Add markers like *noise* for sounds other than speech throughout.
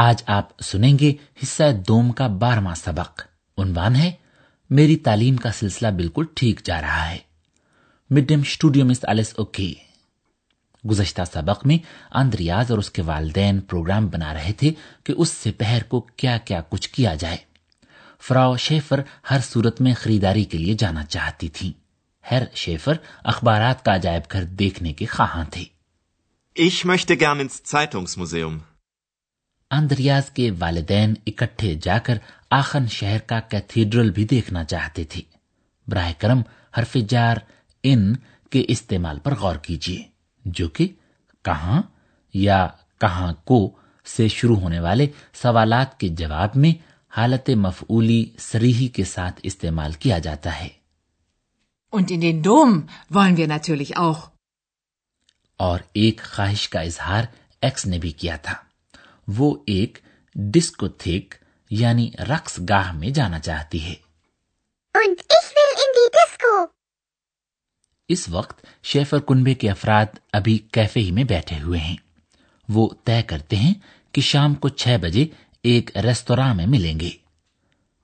آج آپ سنیں گے حصہ دوم کا بارہواں سبق۔ عنوان ہے، میری تعلیم کا سلسلہ بالکل ٹھیک جا رہا ہے۔ مڈ اسٹوڈیو مس ایلس اوکے۔ گزشتہ سبق میں آندریاز اور اس کے والدین پروگرام بنا رہے تھے کہ اس سے پہر کو کیا کیا کچھ کیا جائے۔ فراو شیفر ہر صورت میں خریداری کے لیے جانا چاہتی تھی ہر شیفر اخبارات کا عجائب گھر دیکھنے کے خواہاں تھے۔ Ich möchte gern ins Zeitungsmuseum. Andreas کے والدین اکٹھے جا کر آخن شہر کا کیتھیڈرل بھی دیکھنا چاہتے تھے۔ براہ کرم حرف جار ان کے استعمال پر غور کیجیے۔ جو کہ کہاں یا کہاں کو سے شروع ہونے والے سوالات کے جواب میں حالت مفعولی سریحی کے ساتھ استعمال کیا جاتا ہے۔ Und in den Dom wollen wir natürlich auch. اور ایک خواہش کا اظہار ایکس نے بھی کیا تھا۔ وہ ایک ڈسکوتھیک یعنی رقص گاہ میں جانا چاہتی ہے۔ اس وقت شیفر کنبے کے افراد ابھی کیفے ہی میں بیٹھے ہوئے ہیں۔ وہ طے کرتے ہیں کہ شام کو چھ بجے ایک ریستوراں میں ملیں گے۔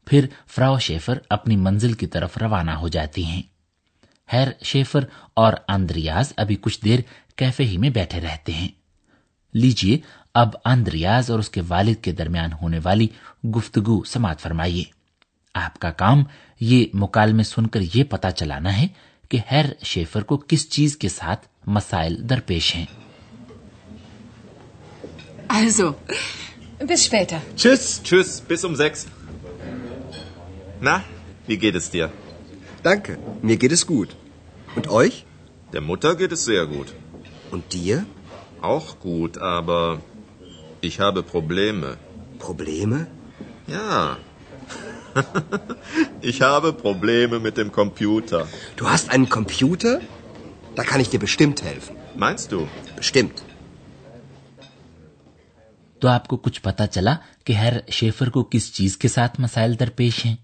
پھر فراو شیفر اپنی منزل کی طرف روانہ ہو جاتی ہیں۔ ہیر شیفر اور اندریاز ابھی کچھ دیر کیفے ہی میں بیٹھے رہتے ہیں۔ لیجیے اب اند ریاض اور اس کے والد کے درمیان ہونے والی گفتگو سماعت فرمائیے آپ کا کام یہ مکالمے سن کر یہ پتا چلانا ہے کہ ہیر شیفر کو کس چیز کے ساتھ مسائل درپیش ہیں Also, bis später. Tschüss. Tschüss, bis um sechs. Na, wie geht es dir? Danke, mir geht es gut. Und euch? Der Mutter geht es sehr gut. Und dir? Auch gut, aber Ich habe Probleme. Probleme? Ja. *laughs* ich habe Probleme mit dem Computer. Du hast einen Computer? Da kann ich dir bestimmt helfen. Meinst du? Bestimmt. تو آپ کو کچھ پتا چلا کہ ہیر Schäfer کو کس چیز کے ساتھ مسائل درپیش ہیں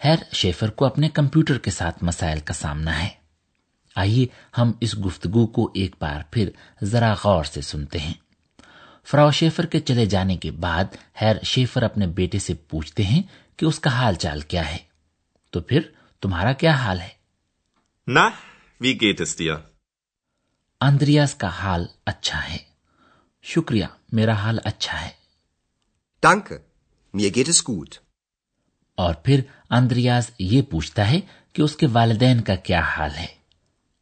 ہیر شیفر کو اپنے کمپیوٹر کے ساتھ مسائل کا سامنا ہے آئیے ہم اس گفتگو کو ایک بار پھر ذرا غور سے سنتے ہیں فراو شیفر کے چلے جانے کے بعد ہیر شیفر اپنے بیٹے سے پوچھتے ہیں کہ اس کا حال چال کیا ہے۔ تو پھر تمہارا کیا حال ہے؟ نا وی گیٹ اس دیا اندریاز کا حال اچھا ہے۔ شکریہ میرا حال اچھا ہے۔ ڈانک mir گیٹ اس گوٹ اور پھر اندریاز یہ پوچھتا ہے کہ اس کے والدین کا کیا حال ہے۔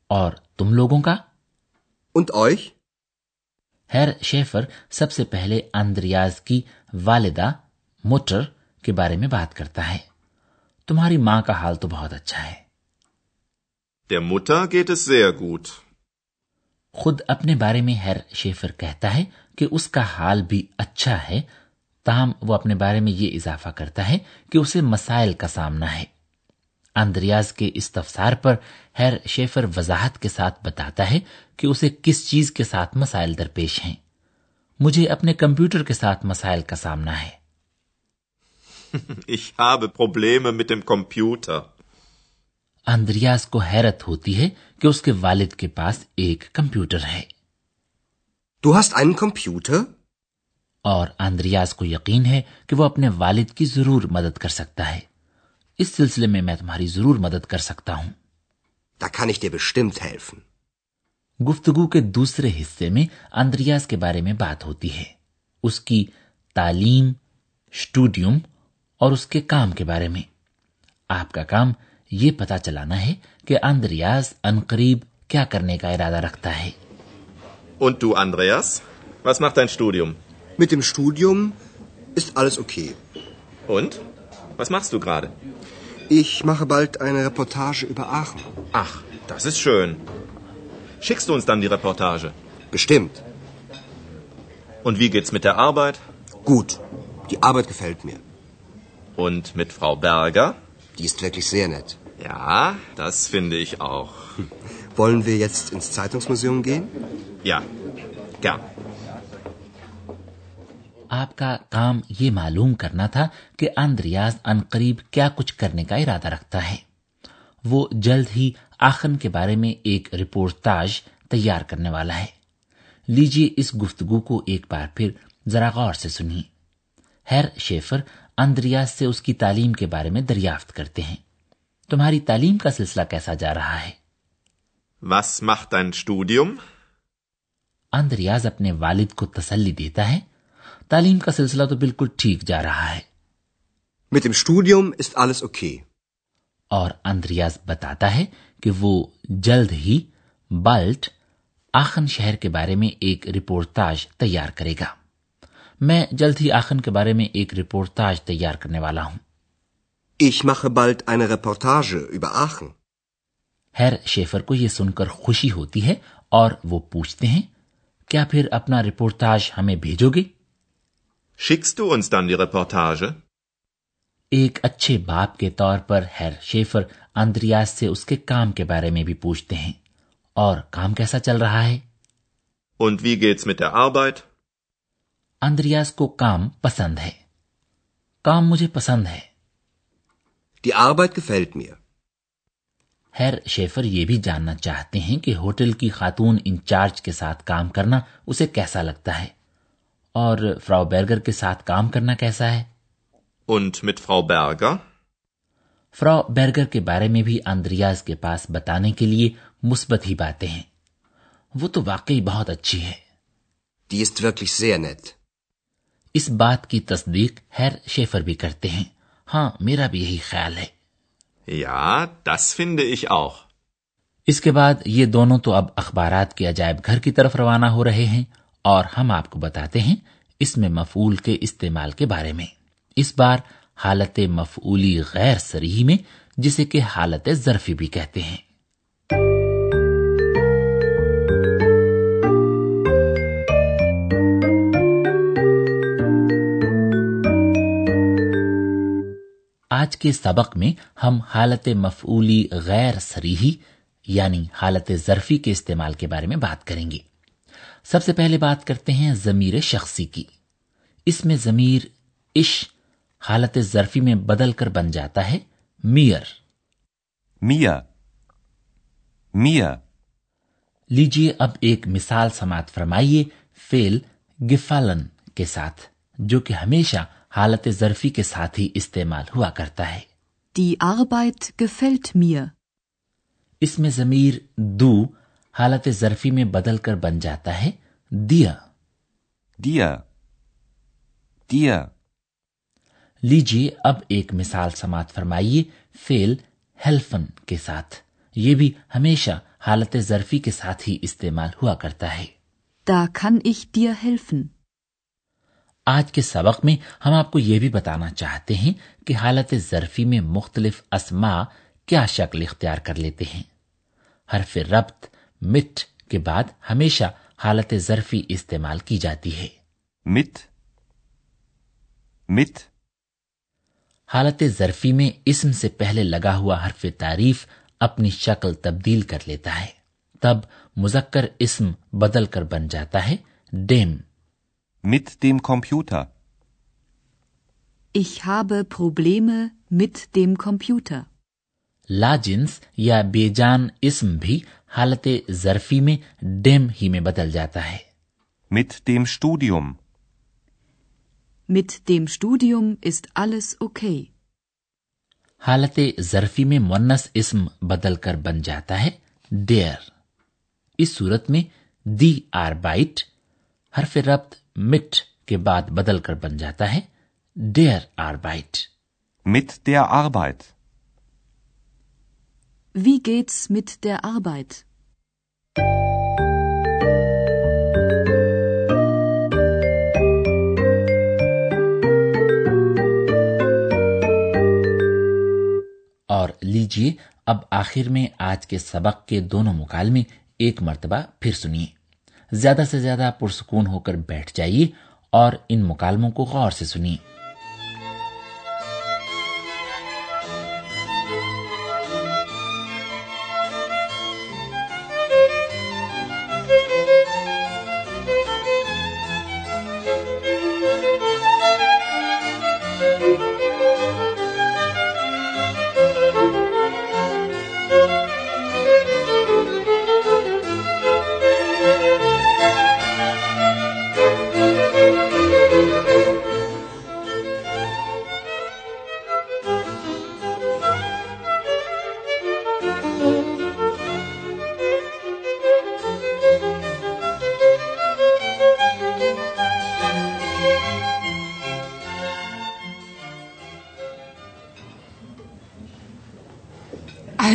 اور تم لوگوں کا؟ und euch ہیر شیفر سب سے پہلے اندریاز کی والدہ موٹر کے بارے میں بات کرتا ہے۔ تمہاری ماں کا حال تو بہت اچھا ہے۔ خود اپنے بارے میں ہیر شیفر کہتا ہے کہ اس کا حال بھی اچھا ہے۔ تاہم وہ اپنے بارے میں یہ اضافہ کرتا ہے کہ اسے مسائل کا سامنا ہے۔ اندریاز کے استفسار پر ہیر شیفر وضاحت کے ساتھ بتاتا ہے کہ اسے کس چیز کے ساتھ مسائل درپیش ہیں۔ مجھے اپنے کمپیوٹر کے ساتھ مسائل کا سامنا ہے۔ *laughs* Ich habe mit dem Andreas کو حیرت ہوتی ہے کہ اس کے والد کے پاس ایک کمپیوٹر ہے۔ Du hast einen Computer? اور اندریاز کو یقین ہے کہ وہ اپنے والد کی ضرور مدد کر سکتا ہے۔ اس سلسلے میں میں تمہاری ضرور مدد کر سکتا ہوں Da kann ich dir bestimmt helfen. گفتگو کے دوسرے حصے میں اندریاس کے بارے میں بات ہوتی ہے اس کی تعلیم اسٹوڈیوم اور اس کے کام کے بارے میں آپ کا کام یہ پتا چلانا ہے کہ اندریاس انقریب کیا کرنے کا ارادہ رکھتا ہے Und du, Andreas? Was macht dein Studium? Mit dem Studium ist alles okay. Und? Was machst du gerade? Ich mache bald eine Reportage über Aachen. Ach, das ist schön. Schickst du uns dann die Reportage? Bestimmt. Und wie geht's mit der Arbeit? Gut. Die Arbeit gefällt mir. Und mit Frau Berger? Die ist wirklich sehr nett. Ja, das finde ich auch. Wollen wir jetzt ins Zeitungsmuseum gehen? Ja, gern. آپ کا کام یہ معلوم کرنا تھا کہ Andreas ان قریب کیا کچھ کرنے کا ارادہ رکھتا ہے۔ وہ جلد ہی آخن کے بارے میں ایک رپورٹاج تیار کرنے والا ہے۔ لیجیے اس گفتگو کو ایک بار پھر ذرا غور سے سنیے۔ ہیر شیفر اندریاز سے اس کی تعلیم کے بارے میں دریافت کرتے ہیں۔ تمہاری تعلیم کا سلسلہ کیسا جا رہا ہے؟ Was macht اندریاز اپنے والد کو تسلی دیتا ہے تعلیم کا سلسلہ تو بالکل ٹھیک جا رہا ہے Mit dem Studium ist alles okay. اور اندریاز بتاتا ہے کہ وہ جلد ہی بالٹ آخن شہر کے بارے میں ایک رپورتاج تیار کرے گا میں جلد ہی آخن کے بارے میں ایک رپورتاج تیار کرنے والا ہوں Ich mache bald eine Reportage über Aachen. ہیر شیفر کو یہ سن کر خوشی ہوتی ہے اور وہ پوچھتے ہیں کیا پھر اپنا رپورتاج ہمیں بھیجو گے Schickst du uns dann die Reportage? ایک اچھے باپ کے طور پر ہیر شیفر اندریاس سے اس کے کام کے بارے میں بھی پوچھتے ہیں اور کام کیسا چل رہا ہے Und wie geht's mit der Arbeit? Andreas کو کام پسند ہے کام مجھے پسند ہے Die Arbeit gefällt mir. Herr Schaefer یہ بھی جاننا چاہتے ہیں کہ ہوٹل کی خاتون انچارج کے ساتھ کام کرنا اسے کیسا لگتا ہے اور فراؤ برگر کے ساتھ کام کرنا کیسا ہے Und mit Frau Berger? فراؤ برگر کے بارے میں بھی اندریاز کے پاس بتانے کے لیے مثبت ہی باتیں ہیں وہ تو واقعی بہت اچھی ہے Die ist wirklich sehr nett. اس بات کی تصدیق ہیر شیفر بھی کرتے ہیں ہاں میرا بھی یہی خیال ہے Ja, das finde ich auch. اس کے بعد یہ دونوں تو اب اخبارات کے عجائب گھر کی طرف روانہ ہو رہے ہیں اور ہم آپ کو بتاتے ہیں اس میں مفعول کے استعمال کے بارے میں۔ اس بار حالت مفعولی غیر سریح میں، جسے کہ حالت ظرفی بھی کہتے ہیں۔ آج کے سبق میں ہم حالت مفعولی غیر سریحی یعنی حالت ظرفی کے استعمال کے بارے میں بات کریں گے۔ سب سے پہلے بات کرتے ہیں ضمیر شخصی کی۔ اس میں ضمیر عش حالت ظرفی میں بدل کر بن جاتا ہے میئر میا۔ میا۔ لیجیے اب ایک مثال سماعت فرمائیے فیل گفالن کے ساتھ جو کہ ہمیشہ حالت ظرفی کے ساتھ ہی استعمال ہوا کرتا ہے۔ Die Arbeit gefällt mir. اس میں ضمیر دو حالت ظرفی میں بدل کر بن جاتا ہے دیا۔ دیا۔ دیا۔ لیجیے اب ایک مثال سماعت فرمائیے فیل ہیلفن کے ساتھ۔ یہ بھی ہمیشہ حالت ظرفی کے ساتھ ہی استعمال ہوا کرتا ہے۔ دا کن ich دیا ہیلفن آج کے سبق میں ہم آپ کو یہ بھی بتانا چاہتے ہیں کہ حالت ظرفی میں مختلف اسما کیا شکل اختیار کر لیتے ہیں۔ حرف ربط مٹ کے بعد ہمیشہ حالت ظرفی استعمال کی جاتی ہے۔ مت مت حالت ظرفی میں اسم سے پہلے لگا ہوا حرف تعریف اپنی شکل تبدیل کر لیتا ہے۔ تب مذکر اسم بدل کر بن جاتا ہے۔ ڈیم۔ مت them computer. Ich habe Probleme mit dem Computer. لاجنس یا بے جان اسم بھی حالت ظرفی میں ڈیم ہی میں بدل جاتا ہے۔ مت dem اسٹوڈیوم حالت ظرفی میں مونس اسم بدل کر بن جاتا ہے۔ ڈیئر اس صورت میں دی آر بائٹ حرف ربط مٹ کے بعد بدل کر بن جاتا ہے۔ ڈیئر آر بائٹ۔ مت دیا آربائٹ Wie geht's mit der Arbeit? اور لیجیے، اب آخر میں آج کے سبق کے دونوں مکالمے ایک مرتبہ پھر سنیے زیادہ سے زیادہ پرسکون ہو کر بیٹھ جائیے اور ان مکالموں کو غور سے سنیے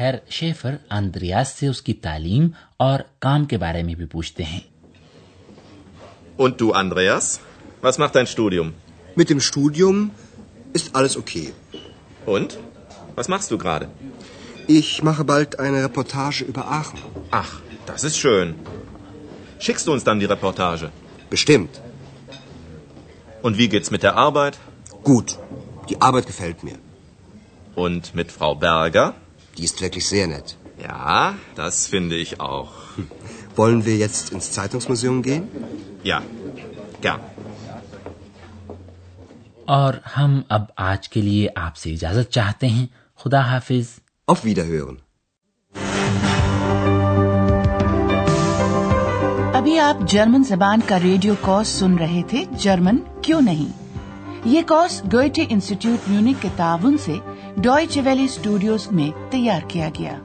Herr Schaefer Andreas سے اس کی تعلیم اور کام کے بارے میں بھی پوچھتے ہیں Und du, Andreas, was macht dein Studium? Mit dem Studium ist alles okay. Und? Was machst du gerade? Ich mache bald eine Reportage über Aachen. Ach, das ist schön. Schickst du uns dann die Reportage? Bestimmt. Und wie geht's mit der Arbeit? Gut. Die Arbeit gefällt mir. Und mit Frau Berger? Die ist wirklich sehr nett. Ja, das finde ich auch. *laughs* Wollen wir jetzt ins Zeitungsmuseum gehen? Ja, gern. اور ہم اب آج کے لیے آپ سے اجازت چاہتے ہیں خدا حافظ Auf Wiederhören. ابھی آپ جرمن زبان کا ریڈیو کورس سن رہے تھے جرمن کیوں نہیں یہ کورس گوئٹے انسٹیٹیوٹ میونک کے تعاون سے ڈوائچ ویلی اسٹوڈیوز میں تیار کیا گیا۔